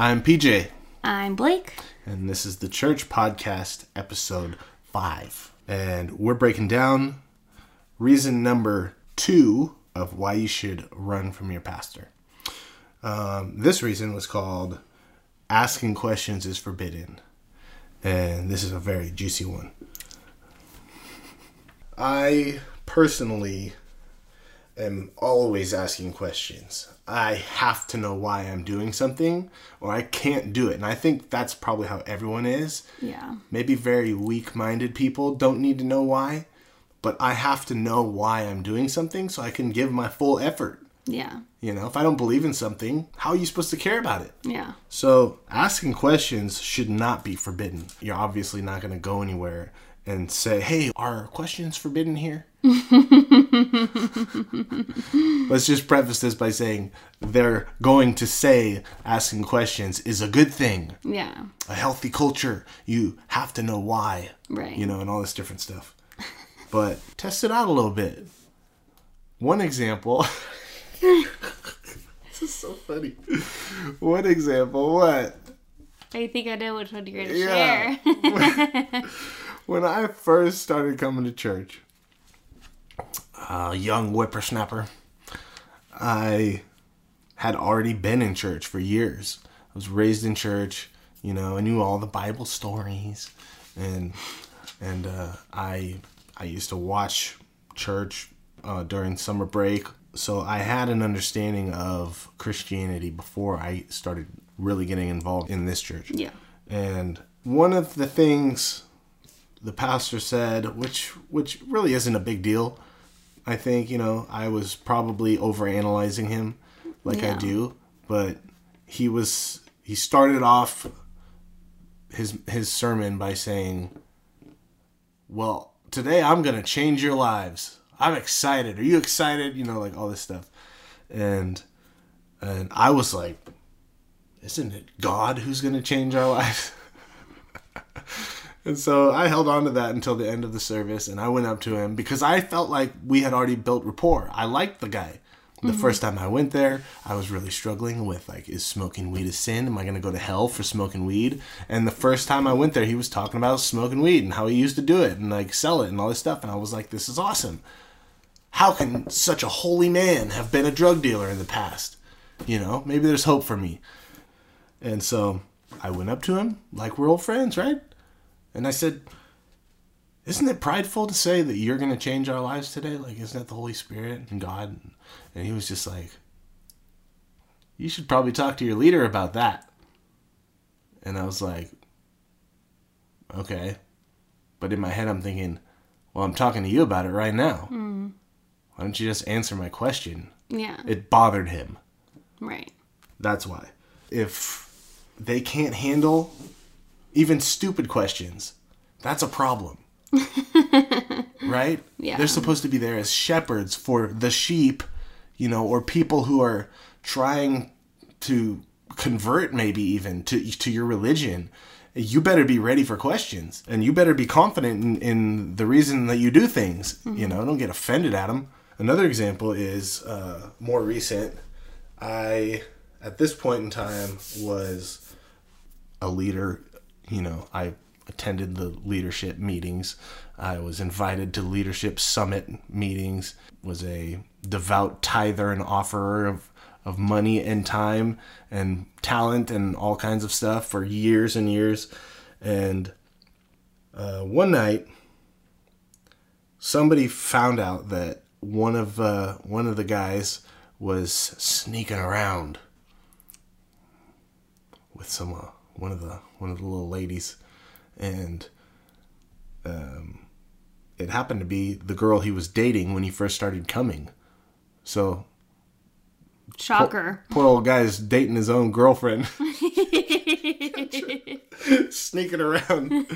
I'm PJ, I'm Blake. and this is the Church Podcast, episode five. And we're breaking down reason number two of why you should run from your pastor. Um, this reason was called Asking Questions is Forbidden. And this is a very juicy one. I personally am always asking questions. I have to know why I'm doing something or I can't do it. And I think that's probably how everyone is. Yeah. Maybe very weak minded people don't need to know why, but I have to know why I'm doing something so I can give my full effort. Yeah. You know, if I don't believe in something, how are you supposed to care about it? Yeah. So, asking questions should not be forbidden. You're obviously not going to go anywhere and say, hey, are questions forbidden here? Let's just preface this by saying they're going to say asking questions is a good thing. Yeah. A healthy culture, you have to know why. Right. You know, and all this different stuff. But test it out a little bit. One example. this is so funny. One example, what? I think I know which one you're gonna Yeah. share. when I first started coming to church, a young whippersnapper, I had already been in church for years. I was raised in church, you know, I knew all the Bible stories, and and uh, I I used to watch church uh, during summer break, so I had an understanding of Christianity before I started really getting involved in this church. yeah. And one of the things the pastor said, which which really isn't a big deal, I think, you know, I was probably overanalyzing him like I do, but he was he started off his his sermon by saying, "Well, today I'm going to change your lives. I'm excited. Are you excited?" You know, like all this stuff. And and I was like, isn't it God who's going to change our lives? And so I held on to that until the end of the service and I went up to him because I felt like we had already built rapport. I liked the guy. The mm-hmm. first time I went there, I was really struggling with like, is smoking weed a sin? Am I going to go to hell for smoking weed? And the first time I went there, he was talking about smoking weed and how he used to do it and like sell it and all this stuff. And I was like, this is awesome. How can such a holy man have been a drug dealer in the past? You know, maybe there's hope for me. And so I went up to him like we're old friends, right? And I said, Isn't it prideful to say that you're going to change our lives today? Like, isn't that the Holy Spirit and God? And he was just like, You should probably talk to your leader about that. And I was like, Okay. But in my head, I'm thinking, Well, I'm talking to you about it right now. Hmm. Why don't you just answer my question? Yeah. It bothered him. right. That's why. If they can't handle even stupid questions, that's a problem. right? Yeah. They're supposed to be there as shepherds for the sheep, you know, or people who are trying to convert maybe even to to your religion. You better be ready for questions and you better be confident in, in the reason that you do things. You know, don't get offended at them. Another example is uh, more recent. I, at this point in time, was a leader. You know, I attended the leadership meetings. I was invited to leadership summit meetings. Was a devout tither and offerer of of money and time and talent and all kinds of stuff for years and years. And uh, one night, somebody found out that one of uh, one of the guys was sneaking around with some uh, one of the one of the little ladies, and um, it happened to be the girl he was dating when he first started coming. So Shocker. poor old guy's dating his own girlfriend, sneaking around.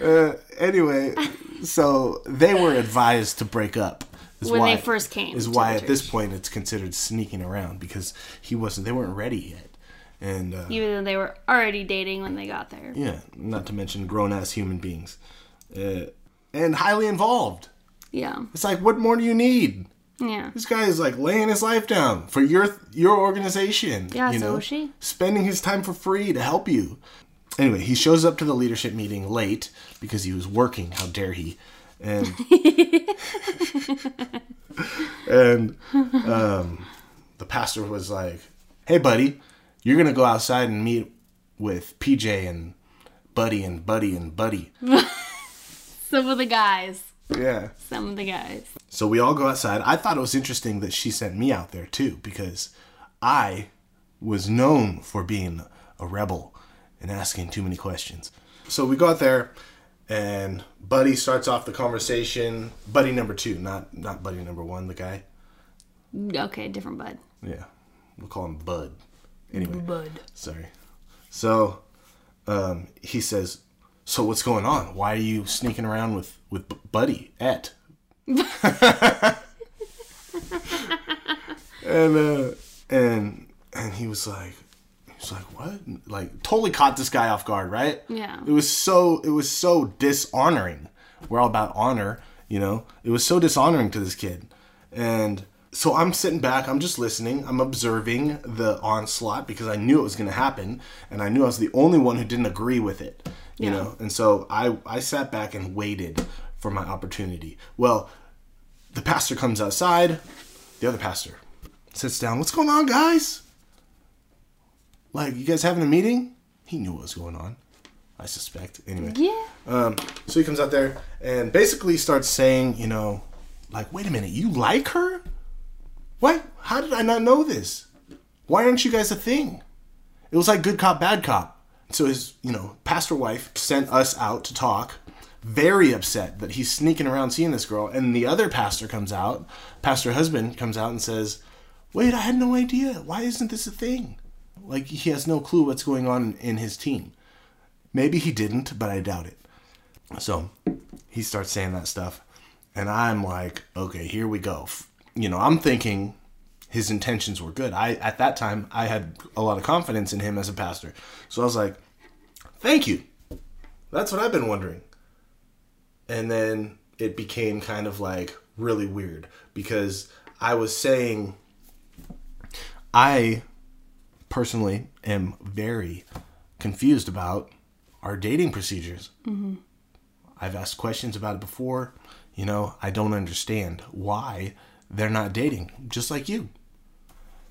uh, anyway, so they were advised to break up. When they first came Is why the at this point it's considered sneaking around because he wasn't. They weren't ready yet, and uh, Even though they were already dating when they got there. yeah, not to mention grown ass human beings, uh, and highly involved. Yeah. It's like, what more do you need? Yeah. This guy is like laying his life down for your your organization. Yeah, you so know, is she. spending his time for free to help you. Anyway, he shows up to the leadership meeting late because he was working. How dare he? And and um, the pastor was like, "Hey, buddy, you're gonna go outside and meet with PJ and Buddy and Buddy and Buddy." Some of the guys. Yeah. Some of the guys. So we all go outside. I thought it was interesting that she sent me out there too because I was known for being a rebel and asking too many questions. So we go out there and Buddy starts off the conversation. Buddy number 2, not not Buddy number 1, the guy. Okay, different bud. Yeah. We'll call him Bud. Anyway, Bud. sorry. So um, he says, "So what's going on? Why are you sneaking around with with Buddy at?" and uh, and and he was like, he was like, "What?" Like totally caught this guy off guard, right? Yeah. It was so it was so dishonoring. We're all about honor, you know. It was so dishonoring to this kid, and so I'm sitting back. I'm just listening. I'm observing the onslaught because I knew it was going to happen, and I knew I was the only one who didn't agree with it, you Yeah. know. And so I I sat back and waited for my opportunity. Well, the pastor comes outside. The other pastor sits down. What's going on, guys? Like, you guys having a meeting? He knew what was going on. I suspect. Anyway. Yeah. Um, so he comes out there and basically starts saying, you know, like, wait a minute, you like her? What? How did I not know this? Why aren't you guys a thing? It was like good cop, bad cop. So his, you know, pastor wife sent us out to talk, very upset that he's sneaking around seeing this girl. And the other pastor comes out, pastor husband comes out and says, wait, I had no idea. Why isn't this a thing? Like he has no clue what's going on in his team. Maybe he didn't, but I doubt it. So he starts saying that stuff. And I'm like, okay, here we go. You know, I'm thinking his intentions were good. I at that time I had a lot of confidence in him as a pastor. So I was like, thank you. That's what I've been wondering. And then it became kind of like really weird because I was saying I personally am very confused about our dating procedures. Mm-hmm. I've asked questions about it before. You know, I don't understand why they're not dating, just like you.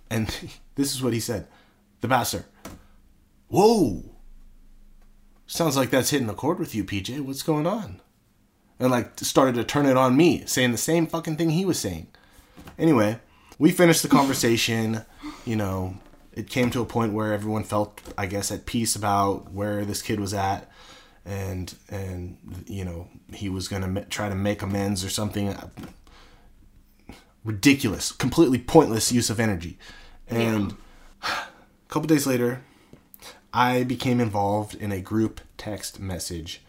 And this is what he said The pastor, Whoa! Sounds like that's hitting a chord with you, PJ. What's going on? And like started to turn it on me, saying the same fucking thing he was saying. Anyway, we finished the conversation. You know, it came to a point where everyone felt, I guess, at peace about where this kid was at, and and you know he was gonna try to make amends or something. Ridiculous, completely pointless use of energy. And a couple days later, I became involved in a group text message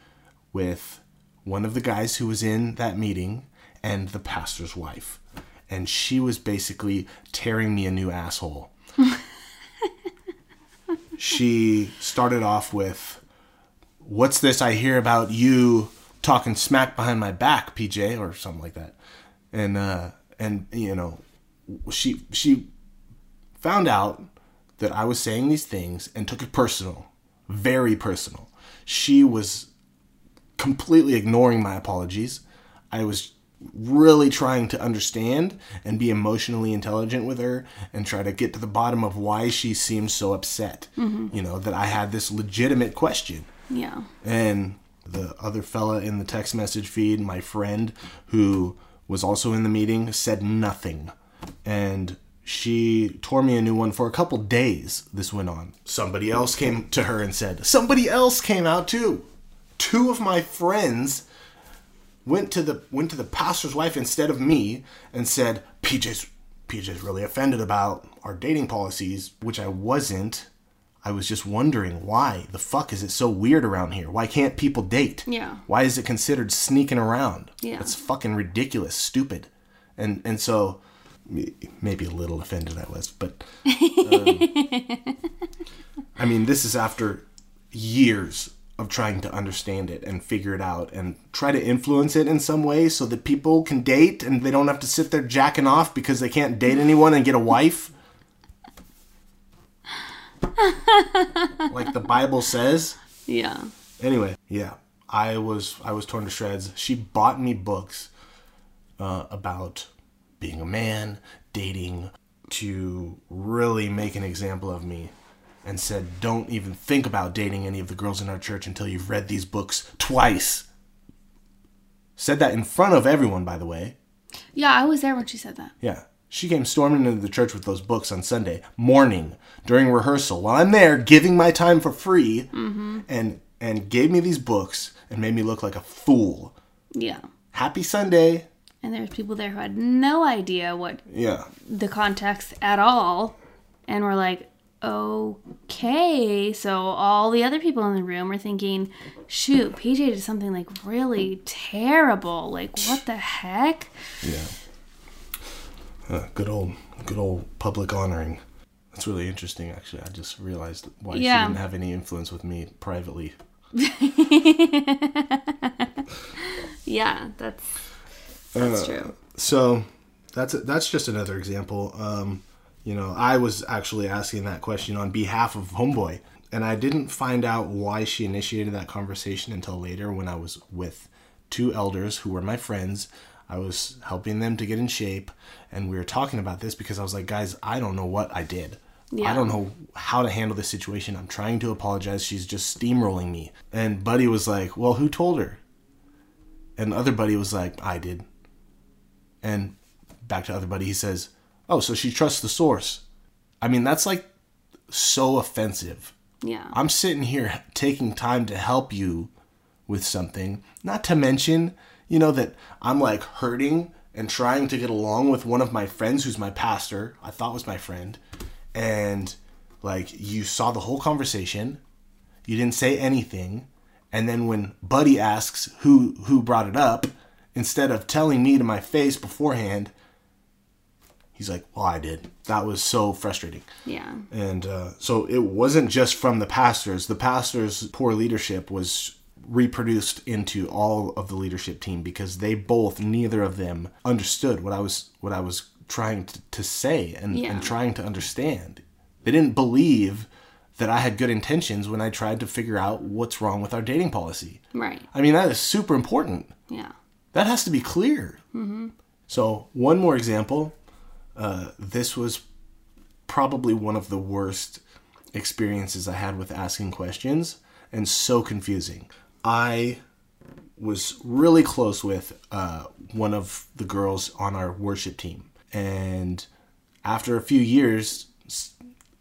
with one of the guys who was in that meeting and the pastor's wife. And she was basically tearing me a new asshole. she started off with, What's this I hear about you talking smack behind my back, PJ, or something like that. And, uh, and, you know, she, she found out that I was saying these things and took it personal, very personal. She was completely ignoring my apologies. I was really trying to understand and be emotionally intelligent with her and try to get to the bottom of why she seemed so upset. Mm-hmm. You know, that I had this legitimate question. Yeah. And the other fella in the text message feed, my friend who was also in the meeting, said nothing. And she tore me a new one for a couple days. This went on. Somebody else came to her and said, Somebody else came out too. Two of my friends went to the went to the pastor's wife instead of me and said, PJ's PJ's really offended about our dating policies, which I wasn't. I was just wondering why the fuck is it so weird around here? Why can't people date? Yeah. Why is it considered sneaking around? Yeah. That's fucking ridiculous, stupid. And and so maybe a little offended I was, but um, I mean, this is after years of trying to understand it and figure it out and try to influence it in some way so that people can date and they don't have to sit there jacking off because they can't date anyone and get a wife. like the Bible says. Yeah. Anyway, yeah, I was I was torn to shreds. She bought me books uh, about being a man, dating, to really make an example of me, and said, "Don't even think about dating any of the girls in our church until you've read these books twice." Said that in front of everyone, by the way. Yeah, I was there when she said that. Yeah. She came storming into the church with those books on Sunday morning during rehearsal while I'm there giving my time for free mm-hmm. and and gave me these books and made me look like a fool. Yeah. Happy Sunday. And there's people there who had no idea what Yeah. the context at all and were like, okay. So all the other people in the room were thinking, shoot, PJ did something like really terrible. Like, what the heck? Yeah. Uh, good old good old public honoring. That's really interesting actually. I just realized why Yeah. she didn't have any influence with me privately. Yeah, that's that's true. So that's that's just another example. Um, you know, I was actually asking that question on behalf of Homeboy, and I didn't find out why she initiated that conversation until later when I was with two elders who were my friends. I was helping them to get in shape, and we were talking about this because I was like, guys, I don't know what I did. I don't know how to handle this situation. I'm trying to apologize. She's just steamrolling me. And Buddy was like, Well, who told her? And the other buddy was like, I did. And back to other buddy, he says, "Oh, so she trusts the source." I mean, that's like so offensive. Yeah. I'm sitting here taking time to help you with something, not to mention, you know, that I'm like hurting and trying to get along with one of my friends who's my pastor, I thought was my friend, and like you saw the whole conversation, you didn't say anything, and then when Buddy asks who who brought it up, instead of telling me to my face beforehand, he's like, "Well, I did." That was so frustrating. yeah. And uh, so it wasn't just from the pastors. The pastors' poor leadership was reproduced into all of the leadership team because they both, neither of them, understood what I was what I was trying to, to say and, Yeah. and trying to understand. They didn't believe that I had good intentions when I tried to figure out what's wrong with our dating policy. Right. I mean, that is super important. Yeah. That has to be clear. So, one more example. Uh, this was probably one of the worst experiences I had with asking questions and so confusing. I was really close with uh, one of the girls on our worship team. And after a few years,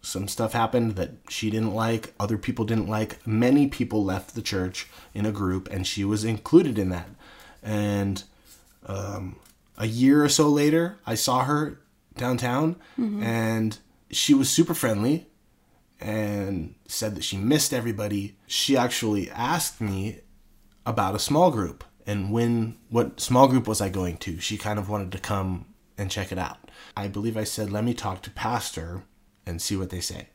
some stuff happened that she didn't like, other people didn't like. Many people left the church in a group, and she was included in that. And um, a year or so later, I saw her downtown, and she was super friendly and said that she missed everybody. She actually asked me about a small group and when what small group was I going to. She kind of wanted to come and check it out. I believe I said, "Let me talk to pastor and see what they say."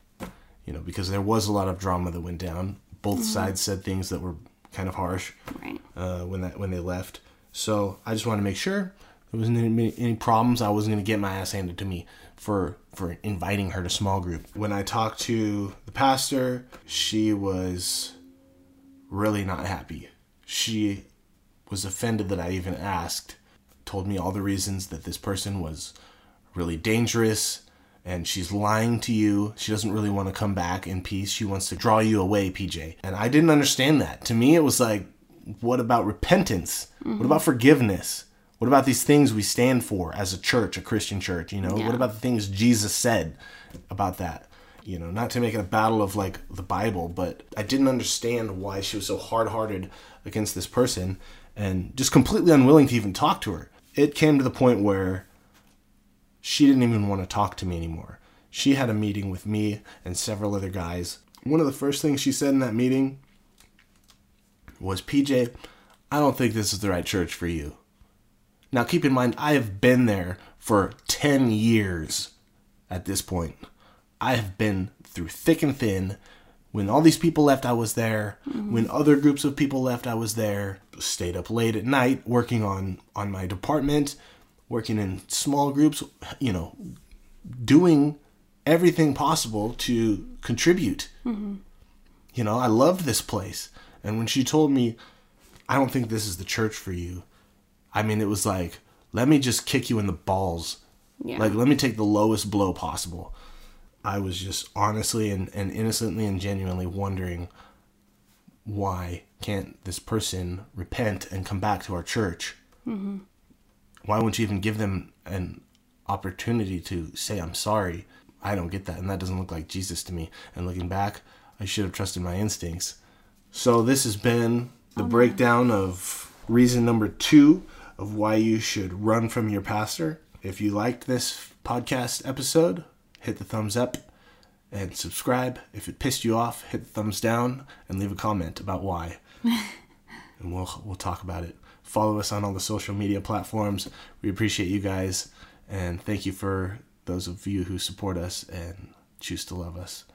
You know, because there was a lot of drama that went down. Both sides said things that were kind of harsh Right. uh, when that when they left. So I just wanted to make sure there wasn't any, any problems. I wasn't going to get my ass handed to me for for inviting her to small group. When I talked to the pastor, she was really not happy. She was offended that I even asked. Told me all the reasons that this person was really dangerous and she's lying to you. She doesn't really want to come back in peace. She wants to draw you away, PJ. And I didn't understand that. To me, it was like, what about repentance? What about forgiveness? What about these things we stand for as a church, a Christian church? You know, Yeah. what about the things Jesus said about that? You know, not to make it a battle of like the Bible, but I didn't understand why she was so hard hearted against this person and just completely unwilling to even talk to her. It came to the point where she didn't even want to talk to me anymore. She had a meeting with me and several other guys. One of the first things she said in that meeting was, PJ, I don't think this is the right church for you. Now, keep in mind, I have been there for 10 years at this point. I have been through thick and thin When all these people left, I was there. Mm-hmm. When other groups of people left, I was there. Stayed up late at night working on on my department, working in small groups, you know, doing everything possible to contribute. Mm-hmm. You know, I loved this place. And when she told me, I don't think this is the church for you, I mean, it was like, let me just kick you in the balls. Yeah. Like, let me take the lowest blow possible. I was just honestly and, and innocently and genuinely wondering why can't this person repent and come back to our church? Mm-hmm. Why won't you even give them an opportunity to say, I'm sorry? I don't get that. And that doesn't look like Jesus to me. And looking back, I should have trusted my instincts. So, this has been the breakdown of reason number two of why you should run from your pastor. If you liked this podcast episode, hit the thumbs up and subscribe. If it pissed you off, hit the thumbs down and leave a comment about why. and we'll we'll talk about it. Follow us on all the social media platforms. We appreciate you guys and thank you for those of you who support us and choose to love us.